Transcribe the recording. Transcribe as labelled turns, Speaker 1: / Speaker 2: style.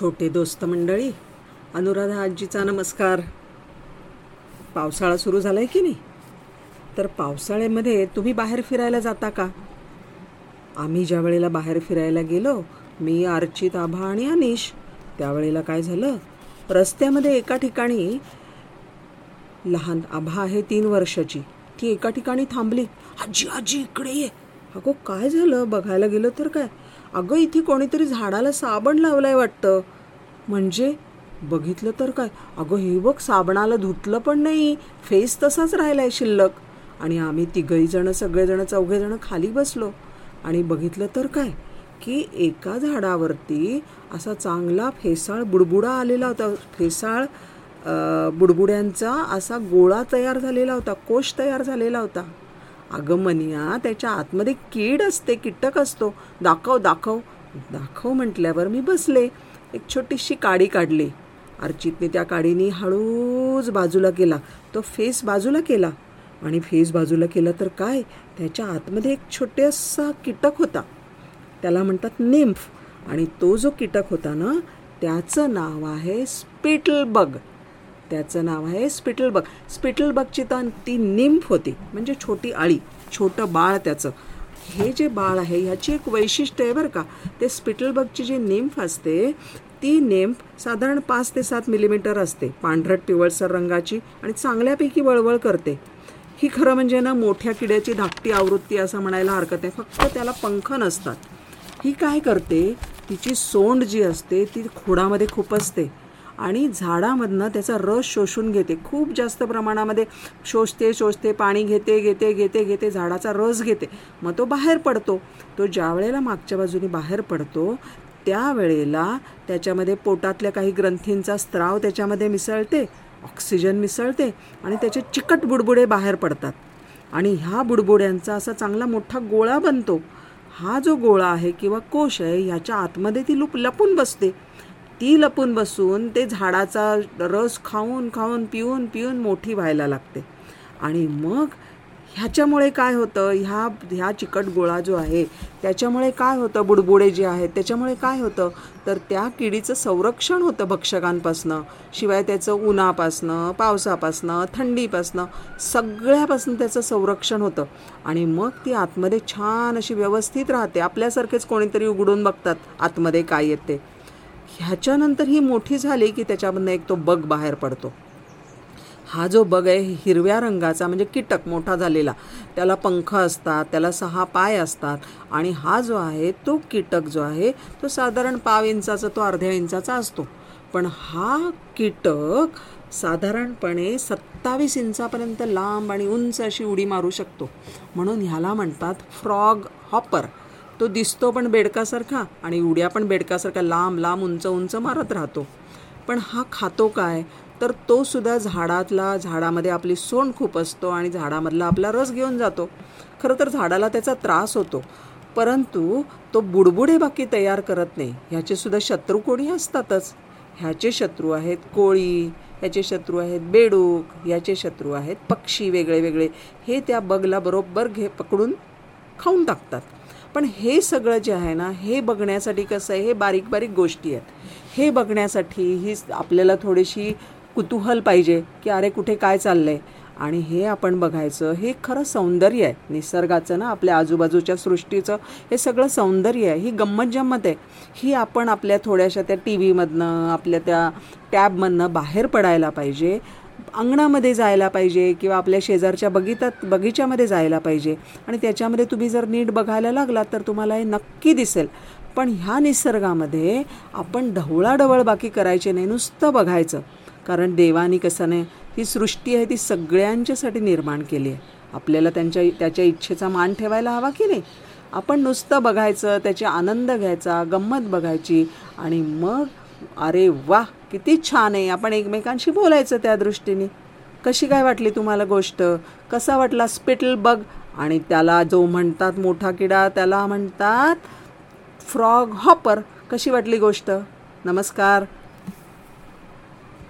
Speaker 1: छोटे दोस्त मंडळी अनुराधा आजीचा नमस्कार. पावसाळा सुरू झाला आहे की नाही? तर पावसाळ्यामध्ये तुम्ही बाहेर फिरायला जाता का? आम्ही ज्या वेळेला बाहेर फिरायला गेलो मी अर्चित आभा आणि अनिश त्यावेळेला काय झालं? रस्त्यामध्ये एका ठिकाणी लहान आभा आहे तीन वर्षाची. ती एका ठिकाणी थांबली. आजी आजी इकडे ये. अगो काय झालं? बघायला गेलं तर काय? अगं इथे कोणीतरी झाडाला साबण लावलाय वाटतं. म्हणजे? बघितलं तर काय? अगं हे बघ साबणाला धुतलं पण नाही. फेस तसाच राहिलाय शिल्लक. आणि आम्ही तिघही जण सगळेजण चौघेजण खाली बसलो. आणि बघितलं तर काय? की एका झाडावरती असा चांगला फेसाळ बुडबुडा आलेला होता. फेसाळ बुडबुड्यांचा असा गोळा तयार झालेला होता. कोश तयार झालेला होता. अगं मनिया त्याच्या आतमध्ये कीड असते कीटक असतो. दाखव दाखव. दाखव म्हटल्यावर मी बसले. एक छोटीशी काडी काढली. अर्चितने त्या काडीने हळूच बाजूला केला. तो फेस बाजूला केला. आणि फेस बाजूला केला तर काय? त्याच्या आतमध्ये एक छोटेसा कीटक होता. त्याला म्हणतात निम्फ. आणि तो जो कीटक होता ना त्याचं नाव आहे स्पिटल बग त्याचं नाव आहे स्पिटलबग. स्पिटलबगची तर ती निम्फ होती म्हणजे छोटी आळी छोटं बाळ त्याचं. हे जे बाळ आहे ह्याची एक वैशिष्ट्य आहे बरं का. ते स्पिटलबगची जी निम्फ असते ती नेम्फ साधारण पाच ते सात मिलीमीटर असते. पांढरट पिवळसर रंगाची आणि चांगल्यापैकी वळवळ करते. ही खरं म्हणजे ना मोठ्या किड्याची धाकटी आवृत्ती असं म्हणायला हरकत आहे फक्त त्याला पंख नसतात. ही काय करते तिची सोंड जी असते ती खोडामध्ये खूप असते. आणि झाडामधनं त्याचा रस शोषून घेते. खूप जास्त प्रमाणामध्ये शोषते शोषते पाणी घेते घेते घेते घेते झाडाचा रस घेते. मग तो बाहेर पडतो. तो ज्या वेळेला मागच्या बाजूने बाहेर पडतो त्यावेळेला त्याच्यामध्ये पोटातल्या काही ग्रंथींचा स्त्राव त्याच्यामध्ये मिसळते ऑक्सिजन मिसळते आणि त्याचे चिकट बुडबुडे बाहेर पडतात. आणि ह्या बुडबुड्यांचा असा चांगला मोठा गोळा बनतो. हा जो गोळा आहे किंवा कोश आहे ह्याच्या आतमध्ये ती लुप लपून बसते. ती लपून बसून ते झाडाचा रस खाऊन खाऊन पिऊन पिऊन मोठी व्हायला लागते. आणि मग ह्याच्यामुळे काय होतं? ह्या ह्या चिकट गोळा जो आहे त्याच्यामुळे काय होतं? बुडबुडे जे आहेत त्याच्यामुळे काय होतं? तर त्या किडीचं संरक्षण होतं भक्षकांपासनं. शिवाय त्याचं उन्हापासनं पावसापासनं थंडीपासनं सगळ्यापासून त्याचं संरक्षण होतं. आणि मग ती आतमध्ये छान अशी व्यवस्थित राहते. आपल्यासारखेच कोणीतरी उघडून बघतात आतमध्ये काय येते. ह्याच्यानंतर ही मोठी झाली की त्याच्यामधनं एक तो बग बाहेर पडतो. हा जो बग आहे हिरव्या रंगाचा म्हणजे कीटक मोठा झालेला. त्याला पंख असतात त्याला सहा पाय असतात आणि हा जो आहे तो कीटक जो आहे तो साधारण पाव इंचाचा तो अर्ध्या इंचाचा असतो. पण हा कीटक साधारणपणे सत्तावीस इंचापर्यंत लांब आणि उंच अशी उडी मारू शकतो. म्हणून ह्याला म्हणतात फ्रॉग हॉपर. तो दिसतो पण बेडकासारखा आणि उड्या पण बेडकासारखा लांब लांब उंच उंच मारत राहतो. पण हा खातो काय? तर तो सुद्धा झाडातला झाडामध्ये आपली सोंड खूप असतो आणि झाडामधला आपला रस घेऊन जातो. खरं तर झाडाला त्याचा त्रास होतो परंतु तो बुडबुडे बाकी तयार करत नाही. ह्याचे सुद्धा शत्रू कोणी असतातच? ह्याचे शत्रू आहेत कोळी ह्याचे शत्रू आहेत बेडूक ह्याचे शत्रू आहेत पक्षी वेगळे वेगळे. हे त्या बगला बरोबर घे पकडून खाऊन टाकतात. पण हे सगळं जे आहे ना हे बघण्यासाठी कसं आहे हे बारीक बारीक गोष्टी आहेत. हे बघण्यासाठी ही आपल्याला थोडीशी कुतूहल पाहिजे की अरे कुठे काय चाललंय? आणि हे आपण बघायचं हे खरं सौंदर्य आहे. निसर्गाचं ना आपल्या आजूबाजूच्या सृष्टीचं हे सगळं सौंदर्य आहे. ही गंमत जम्मत आहे. ही आपण आपल्या थोड्याशा त्या टी व्हीमधनं आपल्या त्या टॅबमधनं बाहेर पडायला पाहिजे. अंगणामध्ये जायला पाहिजे किंवा आपल्या शेजारच्या बगीतात बगीच्यामध्ये जायला पाहिजे. आणि त्याच्यामध्ये तुम्ही जर नीट बघायला लागलात तर तुम्हाला हे नक्की दिसेल. पण ह्या निसर्गामध्ये आपण ढवळाढवळ बाकी करायचे नाही नुसतं बघायचं. कारण देवानी कसं नाही ही सृष्टी आहे ती सगळ्यांच्यासाठी निर्माण केली आहे. आपल्याला त्यांच्या त्याच्या इच्छेचा मान ठेवायला हवा की नाही? आपण नुसतं बघायचं त्याचे आनंद घ्यायचा गंमत बघायची आणि मग अरे वा किती छान आहे. आपण एकमेकांशी बोलायचं त्या दृष्टीने. कशी काय वाटली तुम्हाला गोष्ट? कसा वाटला स्पिटल बग आणि त्याला जो म्हणतात मोठा किडा त्याला म्हणतात फ्रॉग हॉपर. कशी वाटली गोष्ट? नमस्कार.